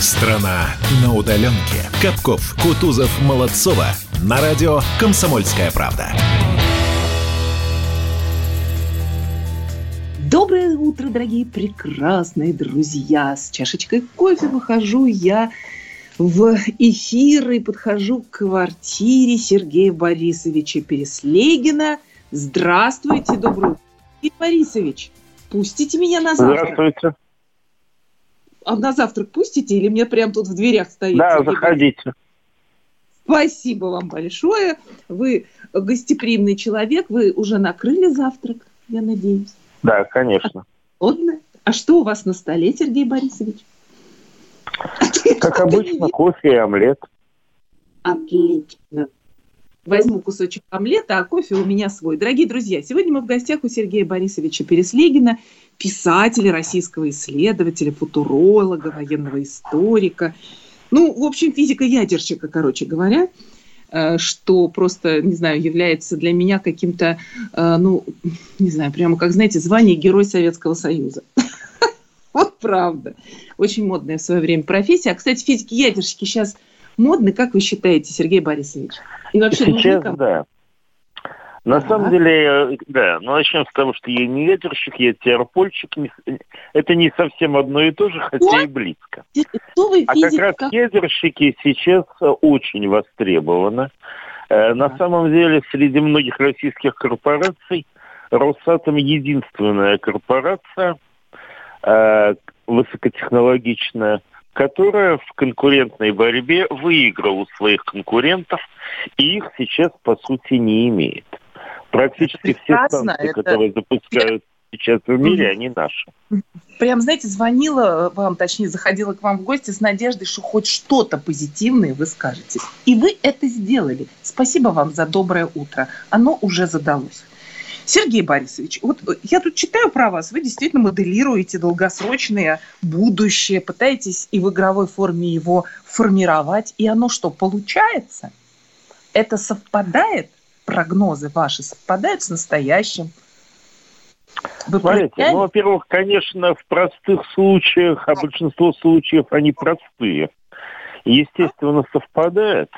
Страна на удаленке. Капков, Кутузов, Молодцова. На радио «Комсомольская правда». Доброе утро, дорогие прекрасные друзья. С чашечкой кофе выхожу я в эфир и подхожу к квартире Сергея Борисовича Переслегина. Здравствуйте, доброе утро, Сергей Борисович. Пустите меня на завтрак. Здравствуйте. А на завтрак пустите или мне прямо тут в дверях стоит? Да, заходите. Спасибо вам большое. Вы гостеприимный человек. Вы уже накрыли завтрак, я надеюсь. Да, конечно. Ладно. А что у вас на столе, Сергей Борисович? Как обычно, кофе и омлет. Отлично. Возьму кусочек омлета, а кофе у меня свой. Дорогие друзья, сегодня мы в гостях у Сергея Борисовича Переслегина, писателя, российского исследователя, футуролога, военного историка. Ну, в общем, физика-ядерщика, короче говоря, э, что просто, не знаю, является для меня каким-то, э, ну, не знаю, прямо как, знаете, звание Герой Советского Союза. Вот правда. Очень модная в свое время профессия. А, кстати, физики-ядерщики сейчас модны, как вы считаете, Сергей Борисович? И вообще Сейчас, да. На самом деле, э, да, ну начнем с того, что я не ядерщик, я с- Это не совсем одно и то же, хотя What? и близко. Вы А как раз ядерщики сейчас э, очень востребованы. Э, На самом деле, среди многих российских корпораций Росатом единственная корпорация высокотехнологичная, которая в конкурентной борьбе выиграла у своих конкурентов и их сейчас, по сути, не имеет. Практически все станции, это- которые запускают сейчас в мире, они наши. Прям, знаете, звонила вам, точнее, заходила к вам в гости с надеждой, что хоть что-то позитивное вы скажете. И вы это сделали. Спасибо вам за доброе утро. Оно уже задалось. Сергей Борисович, вот э, я тут читаю про вас, вы действительно моделируете долгосрочное будущее, пытаетесь и в игровой форме его формировать, и оно что, получается? Это совпадает? Прогнозы ваши совпадают с настоящим? Вы Смотрите, проверяли? ну, во-первых, конечно, в простых случаях, а большинство случаев, они простые, естественно, совпадают.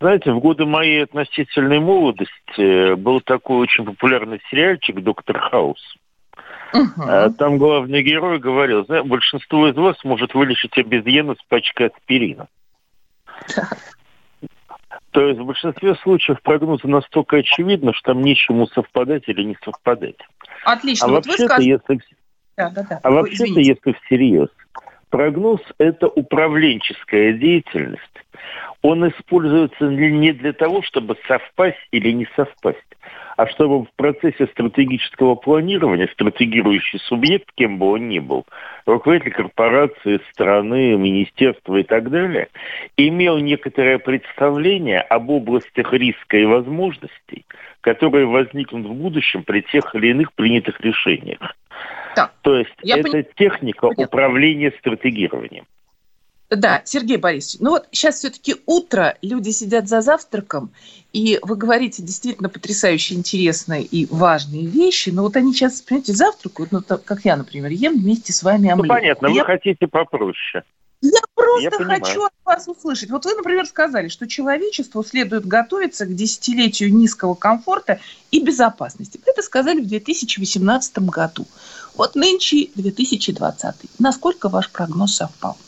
Знаете, в годы моей относительной молодости э, был такой очень популярный сериальчик «Доктор Хаус». Э, Там главный герой говорил, знаете, большинство из вас может вылечить обезьяну с пачкой аспирина. То есть в большинстве случаев прогнозы настолько очевидны, что там нечему совпадать или не совпадать. Отлично. А вот вообще-то, сказали... если Да, да, да. а вообще-то, если всерьез, прогноз – это управленческая деятельность. Он используется не для того, чтобы совпасть или не совпасть, а чтобы в процессе стратегического планирования стратегирующий субъект, кем бы он ни был, руководитель корпорации, страны, министерства и так далее, имел некоторое представление об областях риска и возможностей, которые возникнут в будущем при тех или иных принятых решениях. Так, То есть я это пони- техника Понятно. управления стратегированием. Да, Сергей Борисович, ну вот сейчас все-таки утро, люди сидят за завтраком, и вы говорите действительно потрясающе интересные и важные вещи, но вот они сейчас, понимаете, завтракают, ну, так, как я, например, ем вместе с вами Ну, омлет. понятно, И вы я, хотите попроще. я просто я понимаю. хочу от вас услышать. Вот вы, например, сказали, что человечеству следует готовиться к десятилетию низкого комфорта и безопасности. Вы это сказали в 2018 году. Вот нынче 2020. Насколько ваш прогноз совпал?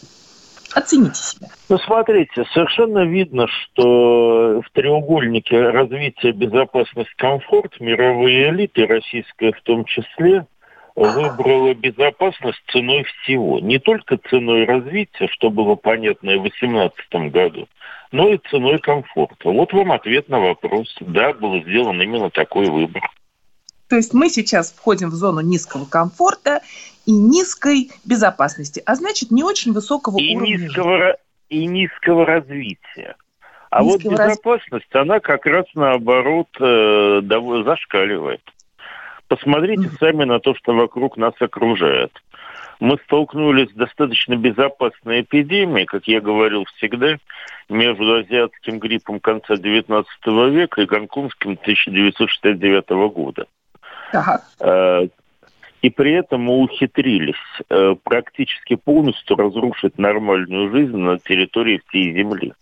Оцените себя. Ну, смотрите, совершенно видно, что в треугольнике развития, безопасность, комфорт мировые элиты, российская в том числе, выбрала безопасность ценой всего. Не только ценой развития, что было понятно и в 2018 году, но и ценой комфорта. Вот вам ответ на вопрос. Да, был сделан именно такой выбор. То есть мы сейчас входим в зону низкого комфорта и низкой безопасности, а значит не очень высокого и уровня. низкого, и низкого развития. А Низкого вот раз- безопасность, она как раз наоборот э, зашкаливает. Посмотрите Мгм. сами на то, что вокруг нас окружает. Мы столкнулись с достаточно безопасной эпидемией, как я говорил всегда, между азиатским гриппом конца XIX века и гонконгским 1969 года. Э, И при этом мы ухитрились э, практически полностью разрушить нормальную жизнь на территории всей Земли.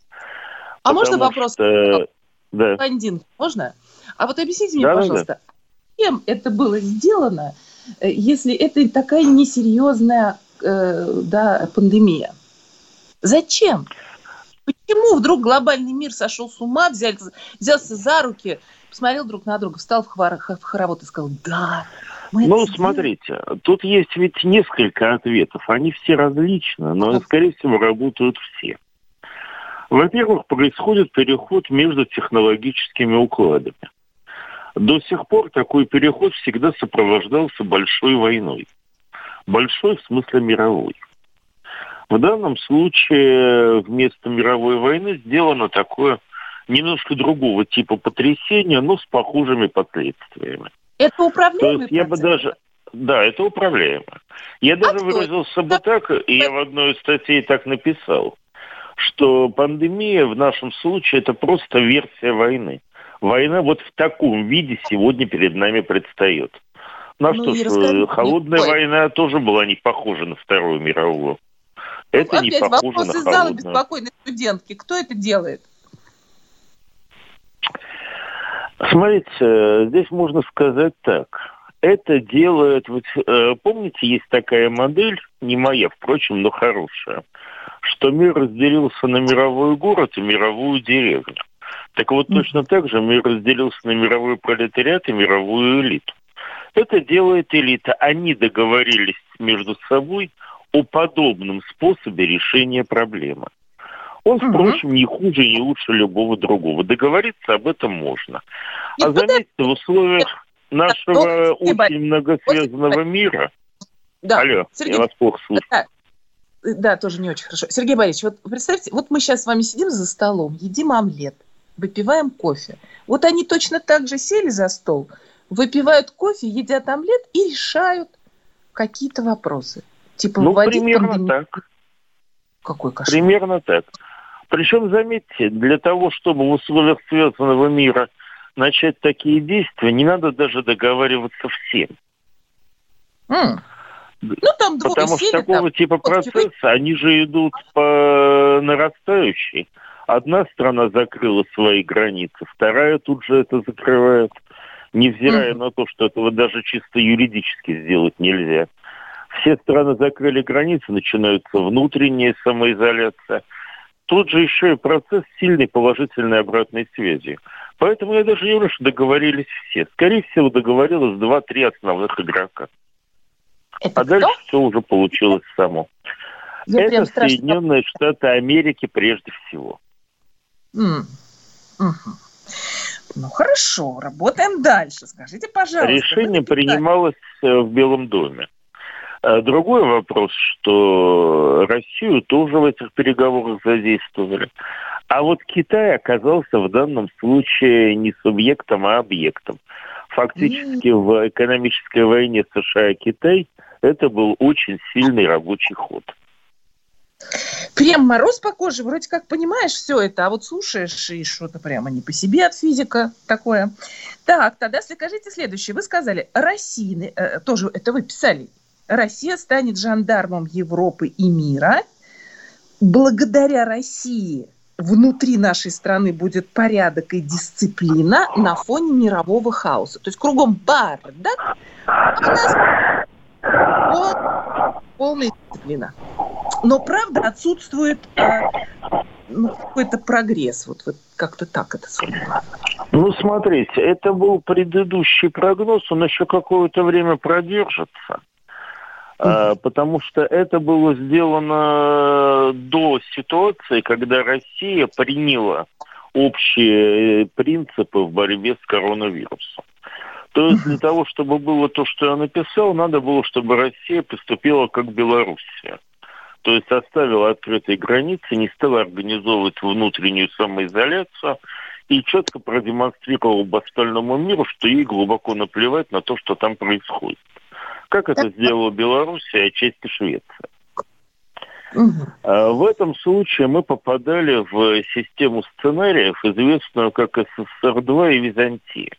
А Потому можно вопрос? Что... Да. Бандин, можно? А вот объясните мне, да, пожалуйста, да. кем это было сделано, э, если это такая несерьезная э, да, пандемия? Зачем? Почему вдруг глобальный мир сошел с ума, взял, взялся за руки, посмотрел друг на друга, встал в, хвор, в хоровод и сказал, да, мы Ну, смотрите, тут есть ведь несколько ответов. Они все различны, но, скорее всего, работают все. Во-первых, происходит переход между технологическими укладами. До сих пор такой переход всегда сопровождался большой войной. Большой в смысле мировой. В данном случае вместо мировой войны сделано такое немножко другого типа потрясения, но с похожими последствиями. Это управляемый То есть я бы даже... Да, это управляемо. Я даже а выразился бы так, и я в одной из статей так написал, что пандемия в нашем случае это просто версия войны. Война вот в таком виде сегодня перед нами предстает. Ну, ну что ж, расскажите, холодная Ой. война тоже была не похожа на Вторую мировую. Это ну, не опять похоже вопрос на из зала беспокойной студентки. Кто это делает? Смотрите, здесь можно сказать так. Это делает, вот, э, помните, есть такая модель, не моя, впрочем, но хорошая, что мир разделился на мировой город и мировую деревню. Так вот, точно так же мир разделился на мировой пролетариат и мировую элиту. Это делает элита. Они договорились между собой о подобном способе решения проблемы. Он, впрочем, не хуже и не лучше любого другого. Договориться об этом можно. А заметьте, в условиях нашего очень многосвязанного мира... Да, Алло, Сергей, я вас плохо слышу. Да, да, тоже не очень хорошо. Сергей Борисович, вот представьте, вот мы сейчас с вами сидим за столом, едим омлет, выпиваем кофе. Вот они точно так же сели за стол, выпивают кофе, едят омлет и решают какие-то вопросы. Типа, ну, примерно пандемию. так. Какой кошмар. Примерно так. Причем, заметьте, для того, чтобы в условиях связанного мира начать такие действия, не надо даже договариваться всем. Mm. Ну, там Потому что такого там, типа процесса, они же идут по нарастающей. Одна страна закрыла свои границы, вторая тут же это закрывает, невзирая mm-hmm. на то, что этого даже чисто юридически сделать нельзя. Все страны закрыли границы, начинается внутренняя самоизоляция. Тут же еще и процесс сильной положительной обратной связи. Поэтому я даже не говорю, что договорились все. Скорее всего, договорилось два-три основных игрока. Это а кто? дальше все уже получилось само. Я Это Соединенные страшно... Штаты Америки прежде всего. Mm. Ну хорошо, работаем дальше. Скажите, пожалуйста. Решение принималось э, в Белом доме. А другой вопрос, что Россию тоже в этих переговорах задействовали. А вот Китай оказался в данном случае не субъектом, а объектом. Фактически в экономической войне США-Китай это был очень сильный рабочий ход. Прям мороз по коже, вроде как понимаешь все это, а вот слушаешь и что-то прямо не по себе от физика такое. Так, тогда скажите следующее. Вы сказали, Россия, э, тоже это вы писали, Россия станет жандармом Европы и мира. Благодаря России внутри нашей страны будет порядок и дисциплина на фоне мирового хаоса. То есть кругом бардак, а у нас вот, полная дисциплина. Но правда отсутствует э, ну, какой-то прогресс. Вот, вот как-то так это сформулировано. Ну, смотрите, это был предыдущий прогноз, он еще какое-то время продержится. А, потому что это было сделано до ситуации, когда Россия приняла общие принципы в борьбе с коронавирусом. То есть для того, чтобы было то, что я написал, надо было, чтобы Россия поступила как Белоруссия. То есть оставила открытые границы, не стала организовывать внутреннюю самоизоляцию и четко продемонстрировала остальному миру, что ей глубоко наплевать на то, что там происходит как это сделала Белоруссия, а часть Швеция. Угу. В этом случае мы попадали в систему сценариев, известную как СССР-2 и Византия.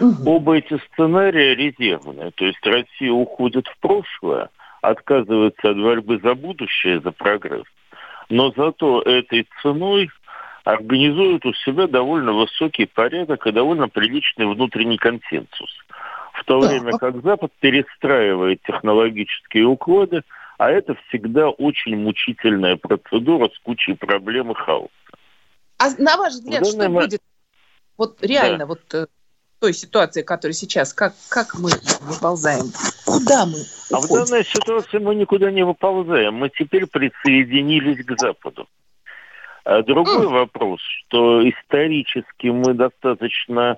Угу. Оба эти сценария резервные. То есть Россия уходит в прошлое, отказывается от борьбы за будущее, за прогресс. Но зато этой ценой организует у себя довольно высокий порядок и довольно приличный внутренний консенсус. В то время как Запад перестраивает технологические уклады, а это всегда очень мучительная процедура с кучей проблем и хаоса. А на ваш взгляд, что мы... будет вот реально да. вот э, той ситуации, которая сейчас, как, как мы выползаем? Куда мы уходим? А в данной ситуации мы никуда не выползаем. Мы теперь присоединились к Западу. А другой mm. вопрос, что исторически мы достаточно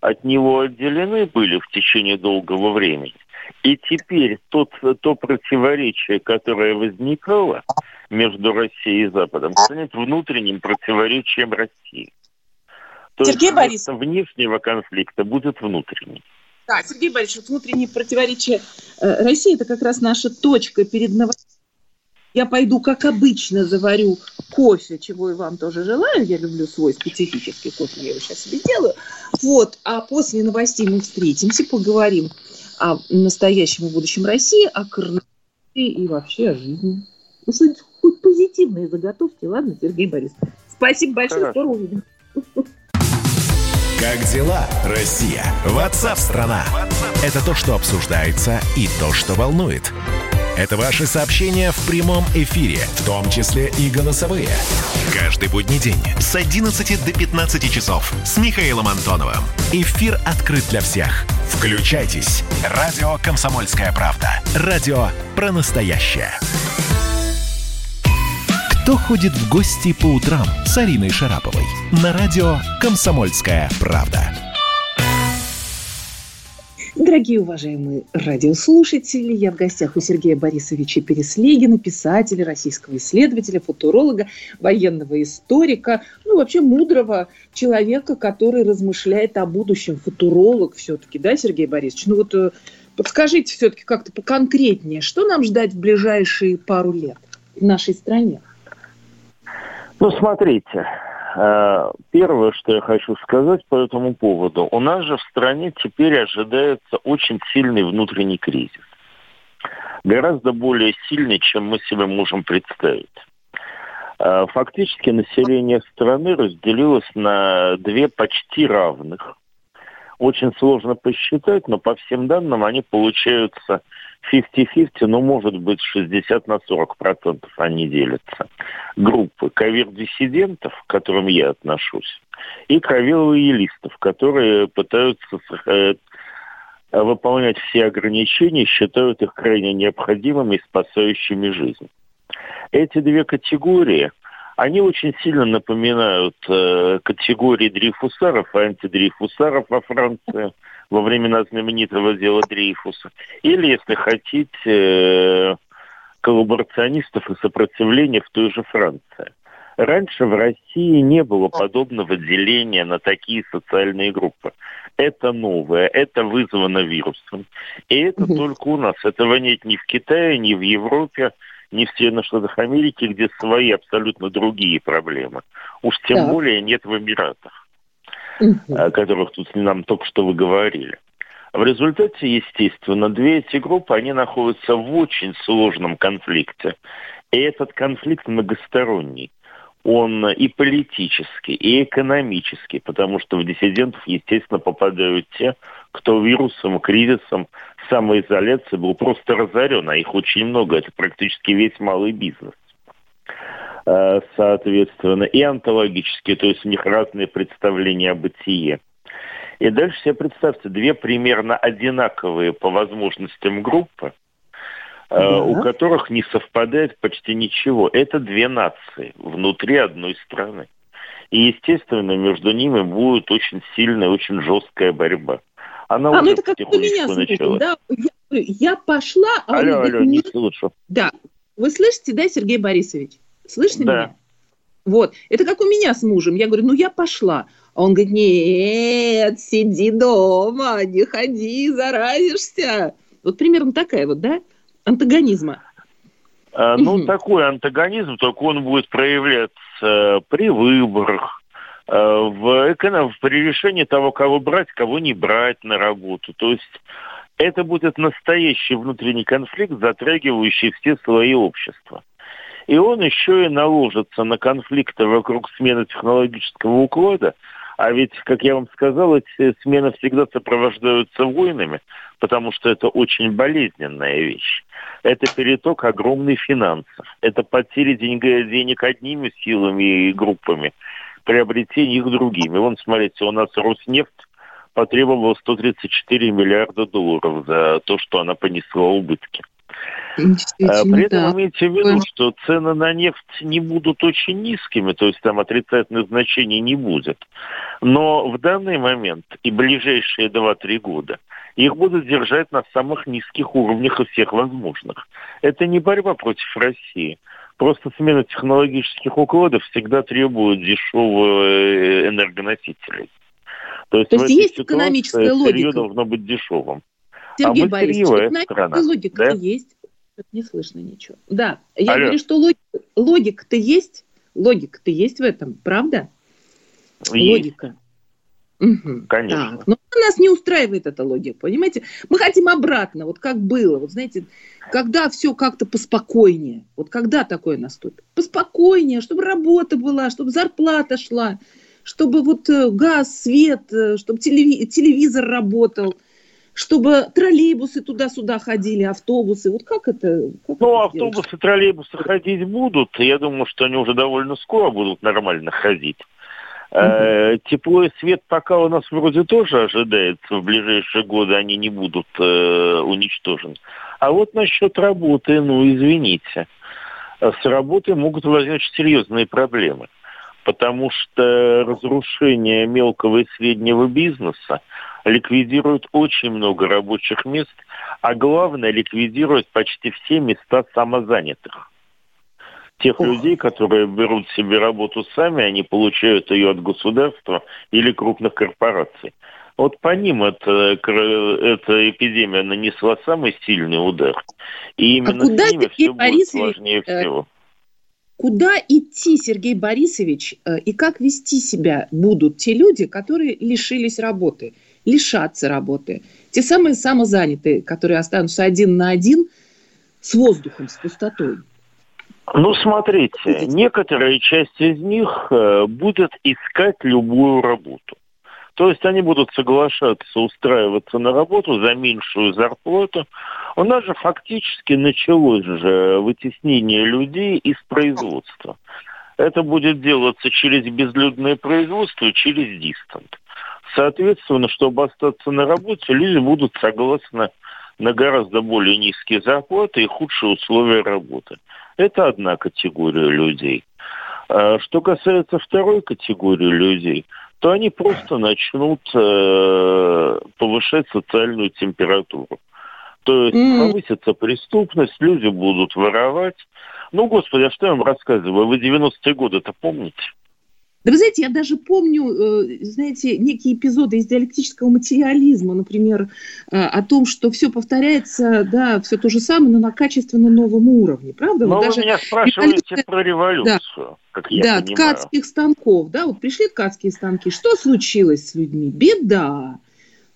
от него отделены были в течение долгого времени. И теперь тот, то противоречие, которое возникало между Россией и Западом, станет внутренним противоречием России. То Сергей есть Борисович. внешнего конфликта будет внутренний. Да, Сергей Борисович, внутренние противоречия э, России – это как раз наша точка перед новостями. Я пойду, как обычно, заварю кофе, чего и вам тоже желаю. Я люблю свой специфический кофе, я его сейчас себе делаю. Вот, а после новостей мы встретимся, поговорим о настоящем и будущем России, о коронавирусе и вообще о жизни. Ну, что-нибудь хоть позитивное заготовьте, ладно, Сергей Борисович? Спасибо большое, Хорошо. скоро увидим. Как дела, Россия? Ватсап-страна! Это то, что обсуждается и то, что волнует. Это ваши сообщения в прямом эфире, в том числе и голосовые. Каждый будний день с 11 до 15 часов с Михаилом Антоновым. Эфир открыт для всех. Включайтесь. Радио «Комсомольская правда». Радио про настоящее. Кто ходит в гости по утрам с Ариной Шараповой? На радио «Комсомольская правда». Дорогие уважаемые радиослушатели, я в гостях у Сергея Борисовича Переслегина, писателя, российского исследователя, футуролога, военного историка, ну, вообще мудрого человека, который размышляет о будущем, футуролог все-таки, да, Сергей Борисович? Ну вот э, подскажите все-таки как-то поконкретнее, что нам ждать в ближайшие пару лет в нашей стране? Ну, смотрите, первое, что я хочу сказать по этому поводу. У нас же в стране теперь ожидается очень сильный внутренний кризис. Гораздо более сильный, чем мы себе можем представить. Э, фактически население страны разделилось на две почти равных. Очень сложно посчитать, но по всем данным они получаются 50-50, ну, может быть, 60 на 40 процентов они делятся. Группы ковер-диссидентов, к которым я отношусь, и кровелоялистов, которые пытаются э, выполнять все ограничения, считают их крайне необходимыми и спасающими жизнь. Эти две категории, они очень сильно напоминают э, категории дрейфусаров и антидрейфусаров во Франции – во времена знаменитого дела Дрейфуса. Или, если хотите, э, коллаборационистов и сопротивления в той же Франции. Раньше в России не было подобного деления на такие социальные группы. Это новое, это вызвано вирусом. И это угу. только у нас. Этого нет ни в Китае, ни в Европе, ни в Соединенных Штатах Америки, где свои абсолютно другие проблемы. Уж тем да. более нет в Эмиратах о которых тут нам только что вы говорили. В результате, естественно, две эти группы, они находятся в очень сложном конфликте. И этот конфликт многосторонний. Он и политический, и экономический, потому что в диссидентов, естественно, попадают те, кто вирусом, кризисом, самоизоляцией был просто разорен, а их очень много, это практически весь малый бизнес. Э, соответственно, и онтологические, то есть у них разные представления о бытие. И дальше себе представьте, две примерно одинаковые по возможностям группы, да. у которых не совпадает почти ничего. Это две нации внутри одной страны. И, естественно, между ними будет очень сильная, очень жесткая борьба. Она а, ну это как у меня, смотрите, да, я, я пошла, а алло, алло, не слышу. Да, вы слышите, да, Сергей Борисович? Слышно да. меня? Вот. Это как у меня с мужем. Я говорю, ну я пошла. А он говорит, нет, сиди дома, не ходи, заразишься. Вот примерно такая вот, да, антагонизма. А, ну, такой антагонизм, только он будет проявляться при выборах, в, при решении того, кого брать, кого не брать на работу. То есть это будет настоящий внутренний конфликт, затрагивающий все слои общества. И он еще и наложится на конфликты вокруг смены технологического уклада, а ведь, как я вам сказал, эти смены всегда сопровождаются войнами, потому что это очень болезненная вещь. Это переток огромных финансов. Это потери денег, денег одними силами и группами, приобретение их другими. Вон, смотрите, у нас Роснефть потребовала 134 миллиарда долларов за то, что она понесла убытки. А, при этом да. имейте в виду, что цены на нефть не будут очень низкими, то есть там отрицательных значений не будет. Но в данный момент и ближайшие 2-3 года их будут держать на самых низких уровнях из всех возможных. Это не борьба против России. Просто смена технологических укладов всегда требует дешевого э, энергоносителей. То есть, То есть есть экономическая логика. должно быть дешевым. Сергей а Борисович, экономическая логика да? есть. Не слышно ничего. Да, я Алло. говорю, что логика, логика-то есть. Логика-то есть в этом, правда? Есть. Логика. Угу. Конечно. Так, но нас не устраивает эта логика, понимаете? Мы хотим обратно, вот как было. Вот знаете, когда все как-то поспокойнее. Вот когда такое наступит? Поспокойнее, чтобы работа была, чтобы зарплата шла, чтобы вот э, газ, свет, э, чтобы телевизор работал – чтобы троллейбусы туда-сюда ходили, автобусы. Вот как это? Как ну, это автобусы, делать? троллейбусы ходить будут. Я думаю, что они уже довольно скоро будут нормально ходить. Угу. Тепло и свет пока у нас вроде тоже ожидается. В ближайшие годы они не будут э, уничтожены. А вот насчет работы, ну, извините. С работой могут возникнуть серьезные проблемы. Потому что разрушение мелкого и среднего бизнеса – ликвидирует очень много рабочих мест, а главное, ликвидирует почти все места самозанятых. Тех Ох. людей, которые берут себе работу сами, они получают ее от государства или крупных корпораций. Вот по ним это, эта эпидемия нанесла самый сильный удар. И именно а куда с ними все будет сложнее э, всего. Куда идти, Сергей Борисович, э, и как вести себя будут те люди, которые лишились работы? лишатся работы. Те самые самозанятые, которые останутся один на один с воздухом, с пустотой. Ну, смотрите, некоторая часть из них э, будет искать любую работу. То есть они будут соглашаться устраиваться на работу за меньшую зарплату. У нас же фактически началось же вытеснение людей из производства. Это будет делаться через безлюдное производство, через дистант. Соответственно, чтобы остаться на работе, люди будут согласны на гораздо более низкие зарплаты и худшие условия работы. Это одна категория людей. А что касается второй категории людей, то они просто начнут э, повышать социальную температуру. То есть mm. повысится преступность, люди будут воровать. Ну, господи, а что я вам рассказываю? Вы 90-е годы-то помните? Да вы знаете, я даже помню, э, знаете, некие эпизоды из диалектического материализма, например, э, о том, что все повторяется, да, все то же самое, но на качественно новом уровне, правда? Но вот вы даже меня спрашиваете революция... про революцию, да. как я Да, понимаю. ткацких станков, да, вот пришли ткацкие станки, что случилось с людьми? Беда.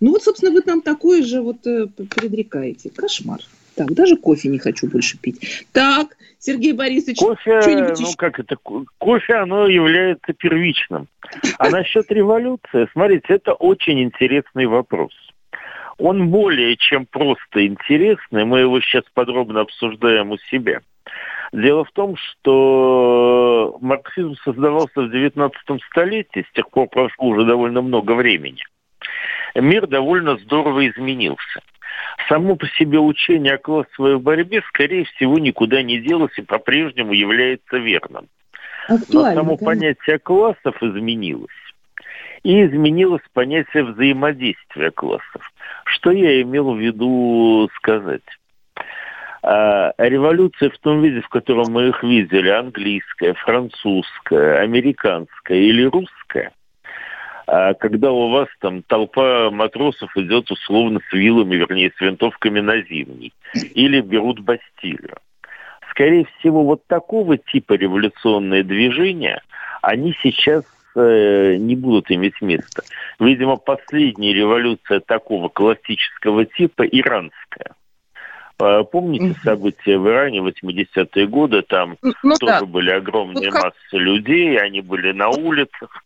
Ну вот, собственно, вы нам такое же вот э, предрекаете. Кошмар. Так, даже кофе не хочу больше пить. Так, Сергей Борисович, кофе, ну как это, кофе, оно является первичным. А насчет революции, смотрите, это очень интересный вопрос. Он более чем просто интересный, мы его сейчас подробно обсуждаем у себя. Дело в том, что марксизм создавался в XIX столетии, с тех пор прошло уже довольно много времени. Мир довольно здорово изменился само по себе учение о классовой борьбе, скорее всего, никуда не делось и по-прежнему является верным. Но само конечно. понятие классов изменилось. И изменилось понятие взаимодействия классов. Что я имел в виду сказать? А, революция в том виде, в котором мы их видели, английская, французская, американская или русская, а когда у вас там толпа матросов идет условно с вилами, вернее, с винтовками на зимний, или берут Бастилию. Скорее всего, вот такого типа революционные движения, они сейчас э, не будут иметь места. Видимо, последняя революция такого классического типа иранская. А, помните события в Иране 80-е годы? Там ну, тоже да. были огромные ну, массы людей, они были на улицах.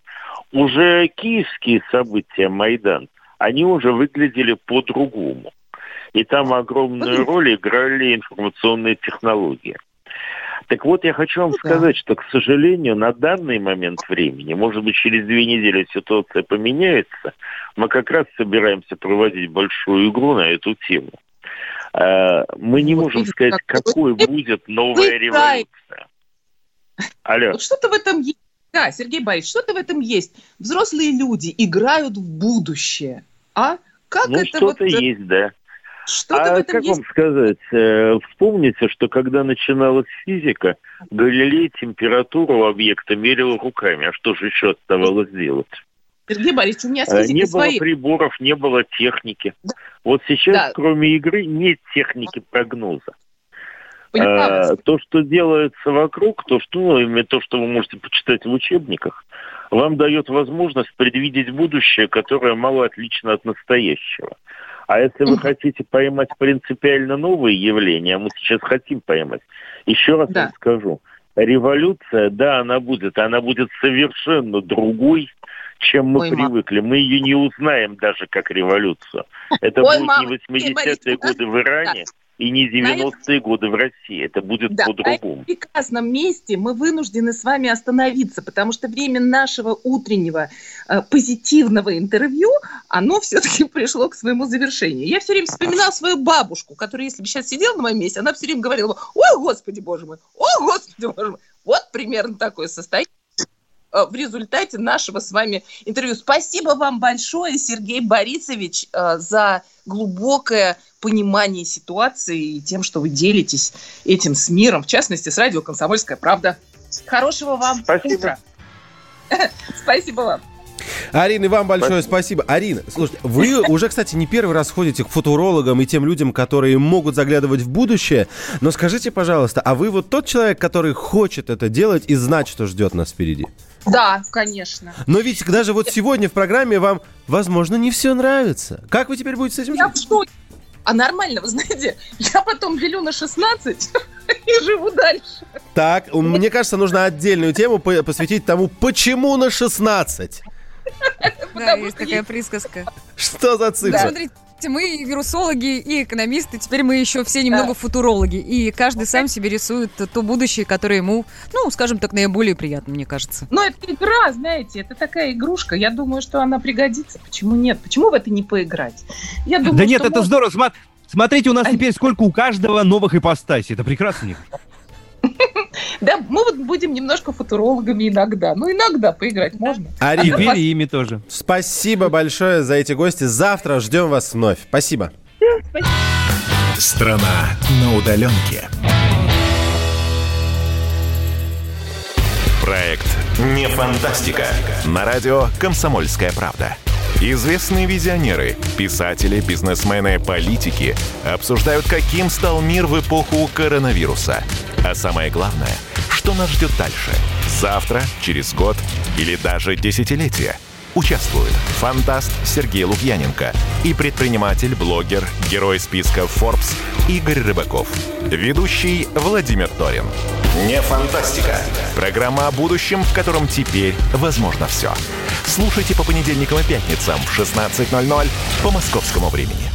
Уже киевские события, Майдан, они уже выглядели по-другому. И там огромную роль играли информационные технологии. Так вот, я хочу вам ну, сказать, что, к сожалению, на данный момент времени, может быть, через две недели ситуация поменяется, мы как раз собираемся проводить большую игру на эту тему. А, мы не можем сказать, какой будет новая революция. Алло. Что-то в этом есть. Да, Сергей Борисович, что-то в этом есть. Взрослые люди играют в будущее. А как ну, это что-то вот... есть, да. Что-то а в этом как есть... вам сказать? Э, вспомните, что когда начиналась физика, Галилей температуру объекта мерил руками. А что же еще оставалось делать? Сергей Борисович, у меня с э, физикой Не свои... было приборов, не было техники. Да. Вот сейчас, да. кроме игры, нет техники прогноза. А, то, что делается вокруг, то, что, ну, именно то, что вы можете почитать в учебниках, вам дает возможность предвидеть будущее, которое мало отлично от настоящего. А если вы хотите поймать принципиально новые явления, а мы сейчас хотим поймать, еще раз да. вам скажу, революция, да, она будет, она будет совершенно другой, чем мы Ой, привыкли. Мы ее не узнаем даже как революцию. Это Ой, будет мама, не 80-е годы в Иране, да и не 90-е годы в России. Это будет да, по-другому. В прекрасном месте мы вынуждены с вами остановиться, потому что время нашего утреннего э, позитивного интервью, оно все-таки пришло к своему завершению. Я все время вспоминала свою бабушку, которая, если бы сейчас сидела на моем месте, она все время говорила, ой, господи, боже мой, о, господи, боже мой. Вот примерно такое состояние в результате нашего с вами интервью. Спасибо вам большое, Сергей Борисович, э, за глубокое понимание ситуации и тем, что вы делитесь этим с миром, в частности, с радио «Комсомольская правда». Хорошего вам Спасибо. утра. Спасибо вам. Арина, и вам большое спасибо. спасибо. Арина, слушайте, вы уже, кстати, не первый раз ходите к футурологам и тем людям, которые могут заглядывать в будущее. Но скажите, пожалуйста, а вы вот тот человек, который хочет это делать и знать, что ждет нас впереди? Да, конечно. Но ведь даже вот сегодня в программе вам, возможно, не все нравится. Как вы теперь будете с этим Я жить? В а нормально, вы знаете, я потом делю на 16 и живу дальше. Так, мне кажется, нужно отдельную тему посвятить тому, почему на 16. Да, есть такая присказка. Что за цифра? Смотрите, мы и вирусологи, и экономисты, теперь мы еще все немного футурологи. И каждый сам себе рисует то будущее, которое ему, ну, скажем так, наиболее приятно, мне кажется. Но это игра, знаете, это такая игрушка. Я думаю, что она пригодится. Почему нет? Почему в это не поиграть? Я думаю, да нет, это можно... здорово. Смотрите, у нас а... теперь сколько у каждого новых ипостасей. Это прекрасно. Да, мы вот будем немножко футурологами иногда. Ну, иногда поиграть можно. Арина, Теперь ими тоже. Спасибо большое за эти гости. Завтра ждем вас вновь. Спасибо. Страна на удаленке. Проект «Не фантастика». На радио «Комсомольская правда». Известные визионеры, писатели, бизнесмены, политики обсуждают, каким стал мир в эпоху коронавируса. А самое главное, что нас ждет дальше? Завтра, через год или даже десятилетие – Участвуют фантаст Сергей Лукьяненко и предприниматель, блогер, герой списка Forbes Игорь Рыбаков. Ведущий Владимир Торин. Не фантастика. Программа о будущем, в котором теперь возможно все. Слушайте по понедельникам и пятницам в 16.00 по московскому времени.